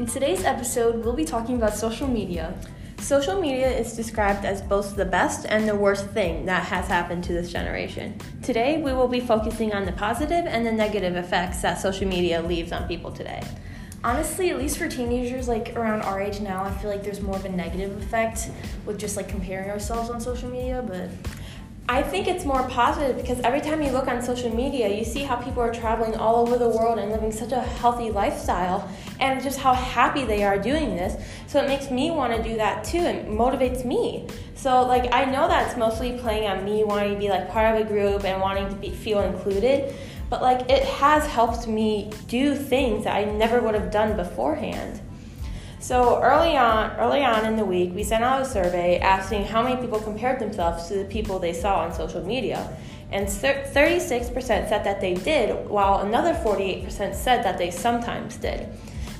In today's episode, we'll be talking about social media. Social media is described as both the best and the worst thing that has happened to this generation. Today, we will be focusing on the positive and the negative effects that social media leaves on people today. Honestly, at least for teenagers like around our age now, I feel like there's more of a negative effect with just like comparing ourselves on social media, but I think it's more positive because every time you look on social media, you see how people are traveling all over the world and living such a healthy lifestyle and just how happy they are doing this. So it makes me want to do that too and motivates me. So like I know that's mostly playing on me wanting to be like part of a group and wanting to be, feel included, but like it has helped me do things that I never would have done beforehand. So early on, early on in the week, we sent out a survey asking how many people compared themselves to the people they saw on social media. And 36% said that they did, while another 48% said that they sometimes did.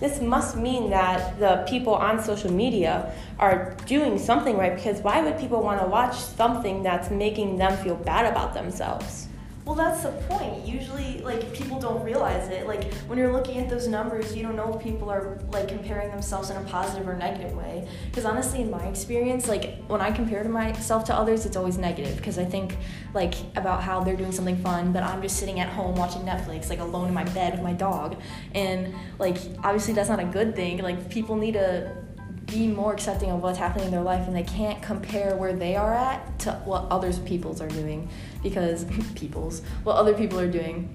This must mean that the people on social media are doing something right because why would people want to watch something that's making them feel bad about themselves? Well, that's the point. Usually, like, people don't realize it. Like, when you're looking at those numbers, you don't know if people are, like, comparing themselves in a positive or negative way. Because honestly, in my experience, like, when I compare to myself to others, it's always negative. Because I think, like, about how they're doing something fun, but I'm just sitting at home watching Netflix, like, alone in my bed with my dog. And, like, obviously, that's not a good thing. Like, people need to be more accepting of what's happening in their life and they can't compare where they are at to what others people's are doing because people's what other people are doing.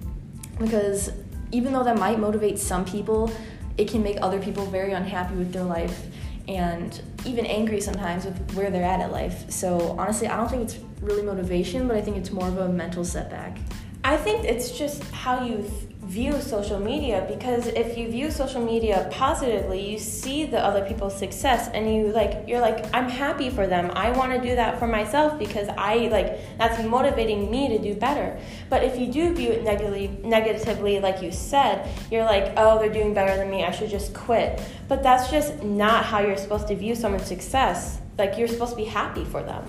Because even though that might motivate some people it can make other people very unhappy with their life and even angry sometimes with where they're at at life. So honestly i don't think it's really motivation but i think it's more of a mental setback. I think it's just how you view social media because if you view social media positively you see the other people's success and you like you're like i'm happy for them. I want to do that for myself because i like that's motivating me to do better. But if you do view it negatively negatively like you said you're like oh they're doing better than me. I should just quit. But that's just not how you're supposed to view someone's success. Like you're supposed to be happy for them.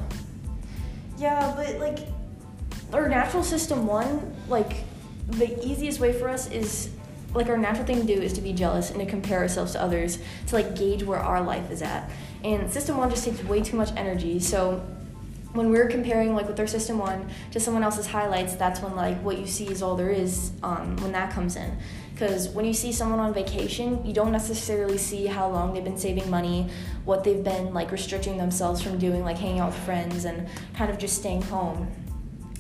Yeah but like our natural system one like the easiest way for us is like our natural thing to do is to be jealous and to compare ourselves to others to like gauge where our life is at. And system one just takes way too much energy. So when we're comparing like with our system one to someone else's highlights, that's when like what you see is all there is um, when that comes in. Because when you see someone on vacation, you don't necessarily see how long they've been saving money, what they've been like restricting themselves from doing, like hanging out with friends and kind of just staying home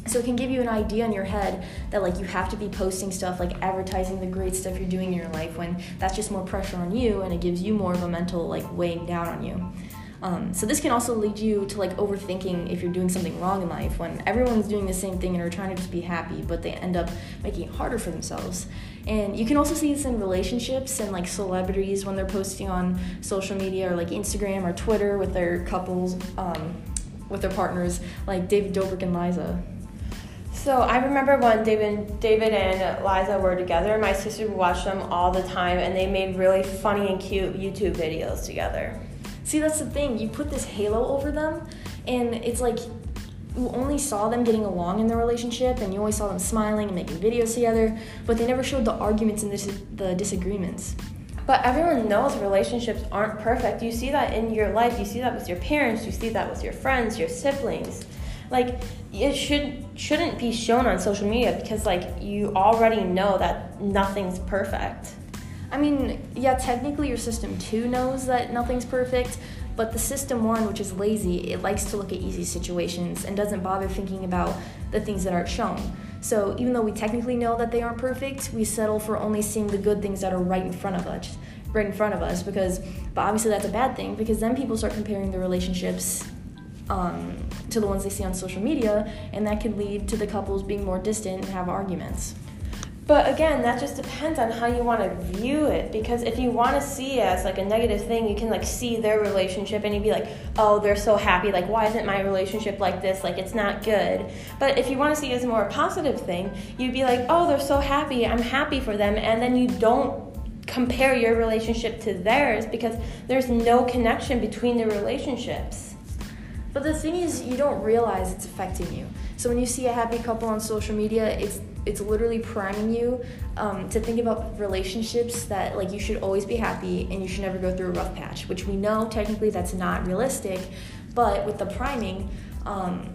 so it can give you an idea in your head that like you have to be posting stuff like advertising the great stuff you're doing in your life when that's just more pressure on you and it gives you more of a mental like weighing down on you. Um, so this can also lead you to like overthinking if you're doing something wrong in life when everyone's doing the same thing and are trying to just be happy but they end up making it harder for themselves. And you can also see this in relationships and like celebrities when they're posting on social media or like instagram or twitter with their couples um, with their partners like david dobrik and liza so I remember when David, David and Liza were together. My sister would watch them all the time, and they made really funny and cute YouTube videos together. See, that's the thing. You put this halo over them, and it's like you only saw them getting along in their relationship, and you always saw them smiling and making videos together, but they never showed the arguments and the, the disagreements. But everyone knows relationships aren't perfect. You see that in your life. You see that with your parents. You see that with your friends, your siblings like it should shouldn't be shown on social media because like you already know that nothing's perfect. I mean, yeah, technically your system 2 knows that nothing's perfect, but the system 1, which is lazy, it likes to look at easy situations and doesn't bother thinking about the things that aren't shown. So, even though we technically know that they aren't perfect, we settle for only seeing the good things that are right in front of us, right in front of us because but obviously that's a bad thing because then people start comparing their relationships um, to the ones they see on social media, and that can lead to the couples being more distant and have arguments. But again, that just depends on how you want to view it. Because if you want to see it as like a negative thing, you can like see their relationship and you'd be like, oh, they're so happy. Like, why isn't my relationship like this? Like, it's not good. But if you want to see it as a more positive thing, you'd be like, oh, they're so happy. I'm happy for them. And then you don't compare your relationship to theirs because there's no connection between the relationships. But the thing is, you don't realize it's affecting you So when you see a happy couple on social media, it's it's literally priming you um, to think about relationships that like you should always be happy and you should never go through a rough patch. Which we know technically that's not realistic, but with the priming. Um,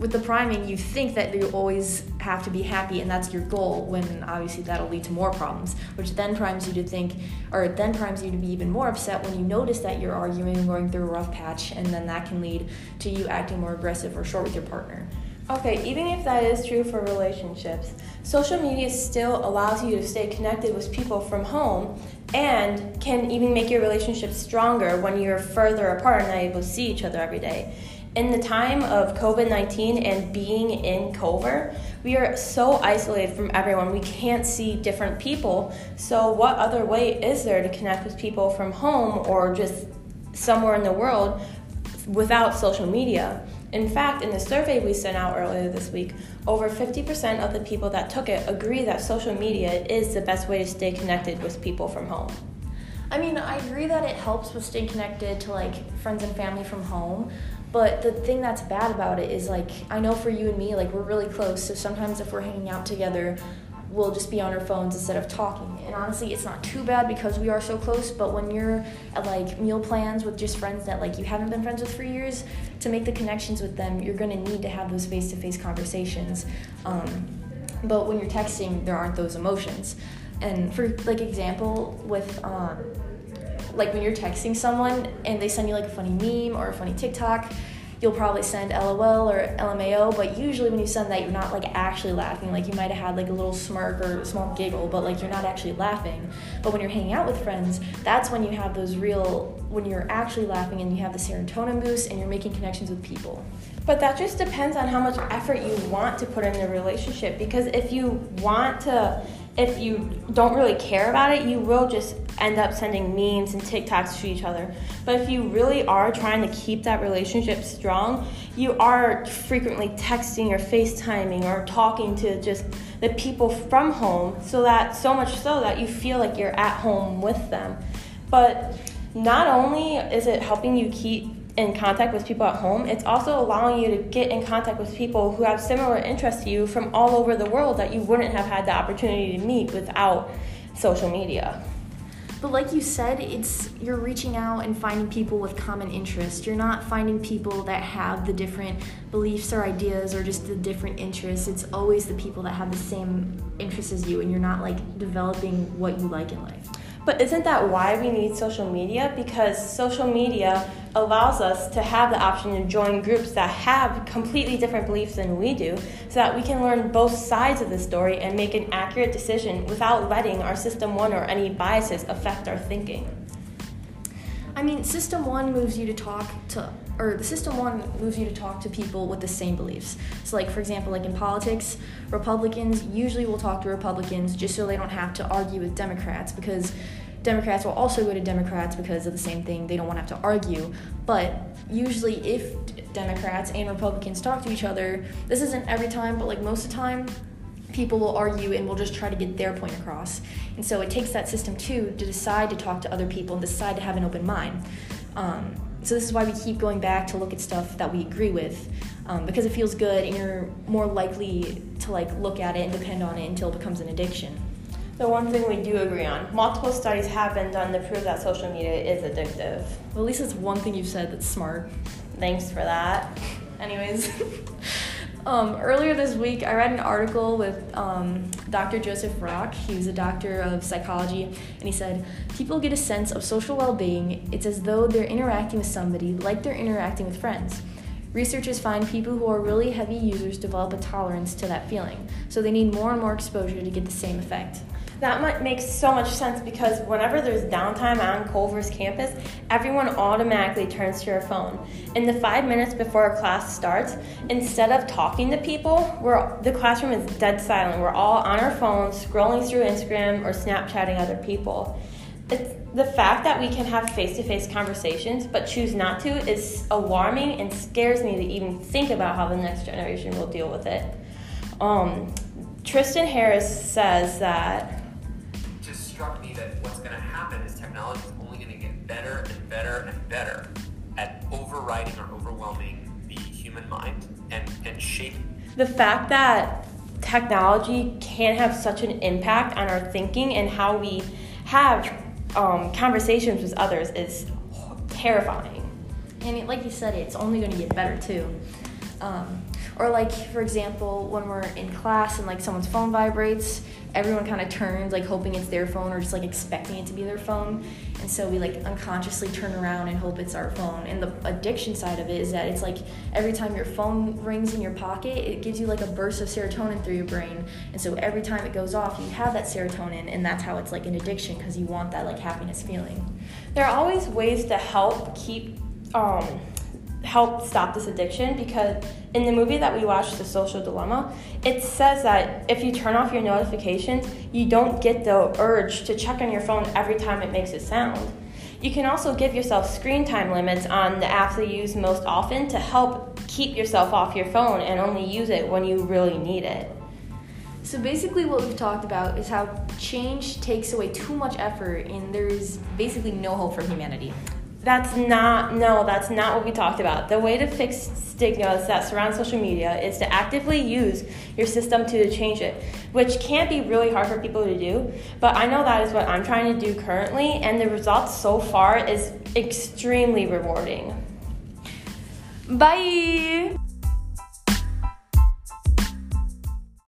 with the priming, you think that you always have to be happy and that's your goal, when obviously that'll lead to more problems, which then primes you to think, or then primes you to be even more upset when you notice that you're arguing and going through a rough patch, and then that can lead to you acting more aggressive or short with your partner. Okay, even if that is true for relationships, social media still allows you to stay connected with people from home and can even make your relationship stronger when you're further apart and not able to see each other every day in the time of COVID 19 and being in Culver, we are so isolated from everyone. We can't see different people. So, what other way is there to connect with people from home or just somewhere in the world without social media? In fact, in the survey we sent out earlier this week, over 50% of the people that took it agree that social media is the best way to stay connected with people from home. I mean, I agree that it helps with staying connected to like friends and family from home, but the thing that's bad about it is like I know for you and me, like we're really close. So sometimes if we're hanging out together, we'll just be on our phones instead of talking. And honestly, it's not too bad because we are so close. But when you're at like meal plans with just friends that like you haven't been friends with for years, to make the connections with them, you're gonna need to have those face-to-face conversations. Um, but when you're texting, there aren't those emotions. And for like example, with um, like when you're texting someone and they send you like a funny meme or a funny TikTok, you'll probably send LOL or LMAO, but usually when you send that, you're not like actually laughing. Like you might have had like a little smirk or a small giggle, but like you're not actually laughing. But when you're hanging out with friends, that's when you have those real, when you're actually laughing and you have the serotonin boost and you're making connections with people. But that just depends on how much effort you want to put in the relationship. Because if you want to if you don't really care about it, you will just end up sending memes and TikToks to each other. But if you really are trying to keep that relationship strong, you are frequently texting or FaceTiming or talking to just the people from home so that so much so that you feel like you're at home with them. But not only is it helping you keep in contact with people at home, it's also allowing you to get in contact with people who have similar interests to you from all over the world that you wouldn't have had the opportunity to meet without social media. But like you said, it's you're reaching out and finding people with common interests. You're not finding people that have the different beliefs or ideas or just the different interests. It's always the people that have the same interests as you and you're not like developing what you like in life. But isn't that why we need social media? Because social media allows us to have the option to join groups that have completely different beliefs than we do, so that we can learn both sides of the story and make an accurate decision without letting our system one or any biases affect our thinking. I mean, system one moves you to talk to, or the system one moves you to talk to people with the same beliefs. So, like, for example, like in politics, Republicans usually will talk to Republicans just so they don't have to argue with Democrats because Democrats will also go to Democrats because of the same thing. They don't want to have to argue. But usually, if Democrats and Republicans talk to each other, this isn't every time, but like most of the time, people will argue and will just try to get their point across. And so it takes that system two to decide to talk to other people and decide to have an open mind. Um, so this is why we keep going back to look at stuff that we agree with um, because it feels good and you're more likely to like look at it and depend on it until it becomes an addiction. The one thing we do agree on multiple studies have been done to prove that social media is addictive. Well, at least it's one thing you've said that's smart. Thanks for that. Anyways. Um, earlier this week, I read an article with um, Dr. Joseph Rock. He was a doctor of psychology, and he said, People get a sense of social well being. It's as though they're interacting with somebody like they're interacting with friends. Researchers find people who are really heavy users develop a tolerance to that feeling, so they need more and more exposure to get the same effect. That makes so much sense because whenever there's downtime on Culver's campus, everyone automatically turns to your phone. In the five minutes before a class starts, instead of talking to people, we're, the classroom is dead silent. We're all on our phones, scrolling through Instagram or Snapchatting other people. It's, the fact that we can have face to face conversations but choose not to is alarming and scares me to even think about how the next generation will deal with it. Um, Tristan Harris says that technology is only going to get better and better and better at overriding or overwhelming the human mind and, and shape the fact that technology can have such an impact on our thinking and how we have um, conversations with others is terrifying. And it, like you said, it's only going to get better too. Um, or like for example, when we're in class and like someone's phone vibrates, everyone kind of turns like hoping it's their phone or just like expecting it to be their phone. And so we like unconsciously turn around and hope it's our phone. And the addiction side of it is that it's like every time your phone rings in your pocket, it gives you like a burst of serotonin through your brain. And so every time it goes off, you have that serotonin and that's how it's like an addiction because you want that like happiness feeling. There are always ways to help keep um, help stop this addiction because in the movie that we watched, The Social Dilemma, it says that if you turn off your notifications, you don't get the urge to check on your phone every time it makes a sound. You can also give yourself screen time limits on the apps that you use most often to help keep yourself off your phone and only use it when you really need it. So basically, what we've talked about is how change takes away too much effort, and there is basically no hope for humanity. That's not, no, that's not what we talked about. The way to fix stigmas that surround social media is to actively use your system to change it, which can be really hard for people to do. But I know that is what I'm trying to do currently, and the results so far is extremely rewarding. Bye!